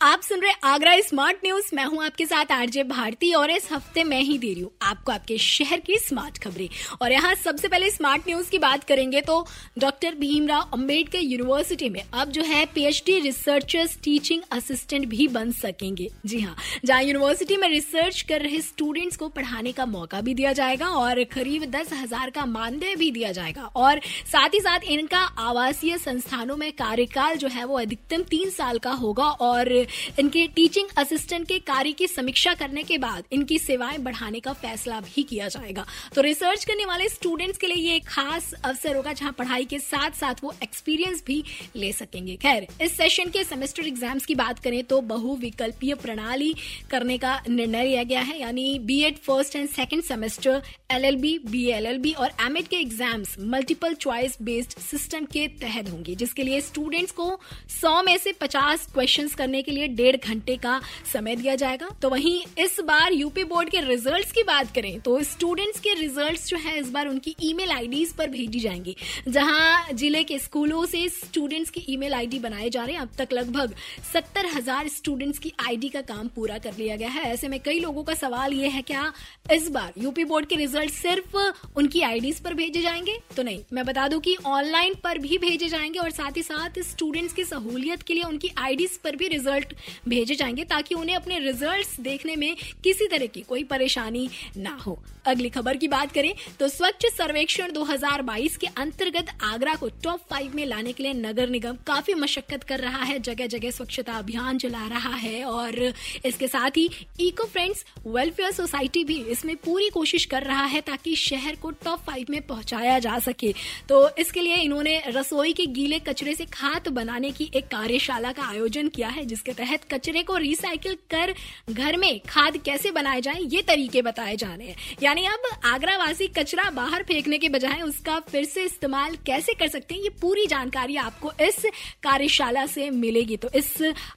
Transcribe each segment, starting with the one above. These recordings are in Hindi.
आप सुन रहे आगरा स्मार्ट न्यूज़। मैं हूँ आपके साथ आरजे भारती और इस हफ़्ते मैं ही दे रही हूँ आपको आपके शहर की स्मार्ट खबरें। और यहाँ सबसे पहले स्मार्ट न्यूज़ की बात करेंगे तो डॉक्टर भीमराव अंबेडकर यूनिवर्सिटी में अब जो है पीएचडी रिसर्चर्स टीचिंग असिस्टेंट भी बन सकेंगे। जी हाँ जहाँ यूनिवर्सिटी में रिसर्च कर रहे स्टूडेंट्स को पढ़ाने का मौका भी दिया जाएगा और करीब दस हज़ार का मानदेय भी दिया जाएगा। और साथ ही साथ इनका आवासीय संस्थानों में कार्यकाल जो है वो अधिकतम तीन साल का होगा और इनके टीचिंग असिस्टेंट के कार्य की समीक्षा करने के बाद इनकी सेवाएँ बढ़ाने का फैसला भी किया जाएगा। तो रिसर्च करने वाले स्टूडेंट्स के लिए ये एक खास अवसर होगा जहाँ पढ़ाई के साथ साथ वो एक्सपीरियंस भी ले सकेंगे। खैर, इस सेशन के सेमेस्टर एग्ज़ाम्स की बात करें तो बहुविकल्पीय प्रणाली करने का निर्णय लिया गया है। यानी B first and second semester L L और एम के exams multiple choice based system के तहत होंगे, जिसके लिए स्टूडेंट्स को सौ में से पचास क्वेश्चन करने के लिए डेढ़ घंटे का समय दिया जाएगा। तो वहीं इस बार यूपी बोर्ड के रिजल्ट्स की बात करें तो स्टूडेंट्स के रिजल्ट्स जो है, इस बार उनकी ईमेल आईडीज पर भेजी जाएँगी। जहाँ ज़िले के स्कूलों से स्टूडेंट्स की ईमेल आईडी बनाए जा रहे हैं। अब तक लगभग सत्तर हज़ार स्टूडेंट्स की आईडी का काम पूरा कर लिया गया है। ऐसे में कई लोगों का सवाल यह है, क्या इस बार यूपी बोर्ड के रिज़ल्ट सिर्फ़ उनकी आईडीज पर भेजे जाएँगे? तो नहीं, मैं बता दूँ कि ऑनलाइन पर भी भेजे जाएँगे और साथ ही साथ स्टूडेंट्स की सहूलियत के लिए उनकी आईडीज पर भी रिज़ल्ट भेजे जाएँगे ताकि उन्हें अपने रिज़ल्ट देखने में किसी तरह की कोई परेशानी ना हो। अगली खबर की बात करें तो स्वच्छ सर्वेक्षण 2022 के अंतर्गत आगरा को टॉप फाइव में लाने के लिए नगर निगम काफ़ी मशक्कत कर रहा है जगह जगह स्वच्छता अभियान चला रहा है और इसके साथ ही इको फ्रेंड्स वेलफेयर सोसाइटी भी इसमें पूरी कोशिश कर रहा है ताकि शहर को टॉप फाइव में पहुँचाया जा सके। तो इसके लिए इन्होंने रसोई के गीले कचरे से खाद बनाने की एक कार्यशाला का आयोजन किया है, जिसके तहत कचरे को रिसाइकिल कर घर में खाद कैसे बनाए जाए, ये तरीके बताए जा रहे हैं। यानी अब आगरा वासी कचरा बाहर फेंकने के बजाय उसका फिर से इस्तेमाल कैसे कर सकते हैं, ये पूरी जानकारी आपको इस कार्यशाला से मिलेगी। तो इस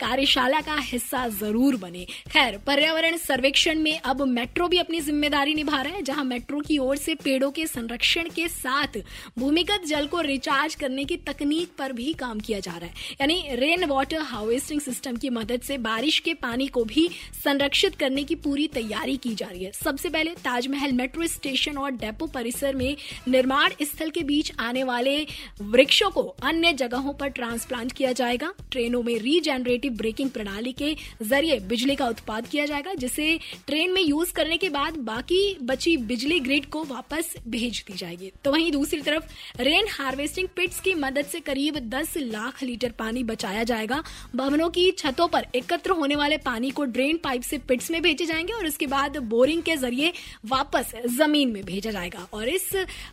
कार्यशाला का हिस्सा ज़रूर बने। खैर, पर्यावरण सर्वेक्षण में अब मेट्रो भी अपनी ज़िम्मेदारी निभा रहा है, जहाँ मेट्रो की ओर से पेड़ों के संरक्षण के साथ भूमिगत जल को रिचार्ज करने की तकनीक पर भी काम किया जा रहा है। यानी रेन वाटर हार्वेस्टिंग सिस्टम की मदद से बारिश के पानी को भी संरक्षित करने की पूरी तैयारी की जा रही है। सबसे पहले ताजमहल मेट्रो स्टेशन और डेपो परिसर में निर्माण स्थल के बीच आने वाले वृक्षों को अन्य जगहों पर ट्रांसप्लांट किया जाएगा। ट्रेनों में रीजेनरेटिव ब्रेकिंग प्रणाली के ज़रिए बिजली का उत्पाद किया जाएगा, जिसे ट्रेन में यूज़ करने के बाद बाकी बची बिजली ग्रिड को वापस भेज दी जाएगी। तो वहीं दूसरी तरफ़, रेन हार्वेस्टिंग पिट्स की मदद से करीब 10 लाख लीटर पानी बचाया जाएगा। भवनों की छतों पर एकत्र होने वाले पानी को ड्रेन पाइप से पिट्स में भेजे जाएँगे और उसके बाद बोरिंग के ज़रिए वापस ज़मीन में भेजा जाएगा और इस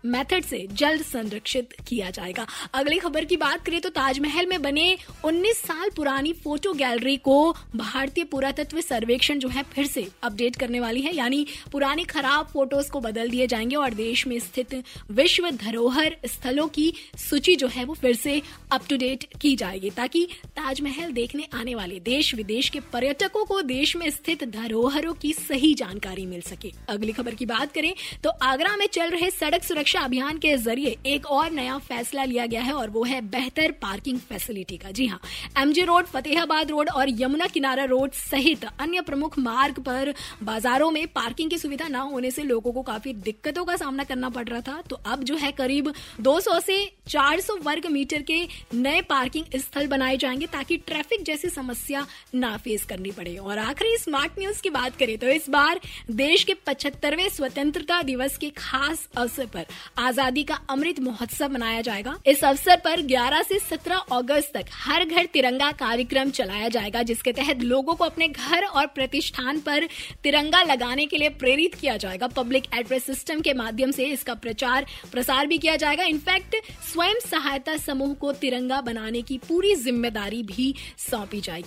मेथड से जल संरक्षित किया जाएगा। अगली खबर की बात करें तो ताजमहल में बने 19 साल पुरानी फ़ोटो गैलरी को भारतीय पुरातत्व सर्वेक्षण जो है फिर से अपडेट करने वाली है। यानी पुरानी खराब फ़ोटोज़ को बदल दिए जाएँगे और देश में स्थित विश्व धरोहर स्थलों की सूची जो है वो फिर से अप टू डेट की जाएगी ताकि ताजमहल देखने आने वाले देश विदेश के पर्यटकों को देश में स्थित धरोहरों की सही जानकारी मिल सके। अगली खबर की बात करें तो आगरा में चल रहे सड़क सुरक्षा अभियान के ज़रिए एक और नया फैसला लिया गया है और वो है बेहतर पार्किंग फैसिलिटी का। जी हाँ एमजे रोड, फतेहाबाद रोड और यमुना किनारा रोड सहित अन्य प्रमुख मार्ग पर बाजारों में पार्किंग की सुविधा न होने से लोगों को काफ़ी दिक्कतों का सामना करना पड़ रहा था। तो अब जो है करीब 200 से 400 वर्ग मीटर के नए पार्किंग स्थल बनाए जाएँगे ताकि ट्रैफ़िक जैसी समस्या ना फेस करनी पड़े। और आखिरी स्मार्ट न्यूज़ की बात करें तो इस बार देश के पचहत्तरवें स्वतंत्रता दिवस के खास अवसर पर आज़ादी का अमृत महोत्सव मनाया जाएगा। इस अवसर पर 11 से 17 अगस्त तक हर घर तिरंगा कार्यक्रम चलाया जाएगा, जिसके तहत लोगों को अपने घर और प्रतिष्ठान पर तिरंगा लगाने के लिए प्रेरित किया जाएगा। पब्लिक एड्रेस सिस्टम के माध्यम से इसका प्रचार, प्रसार भी किया जाएगा। इनफैक्ट स्वयं सहायता समूह को तिरंगा बनाने की पूरी ज़िम्मेदारी भी सौंपी जाएगी।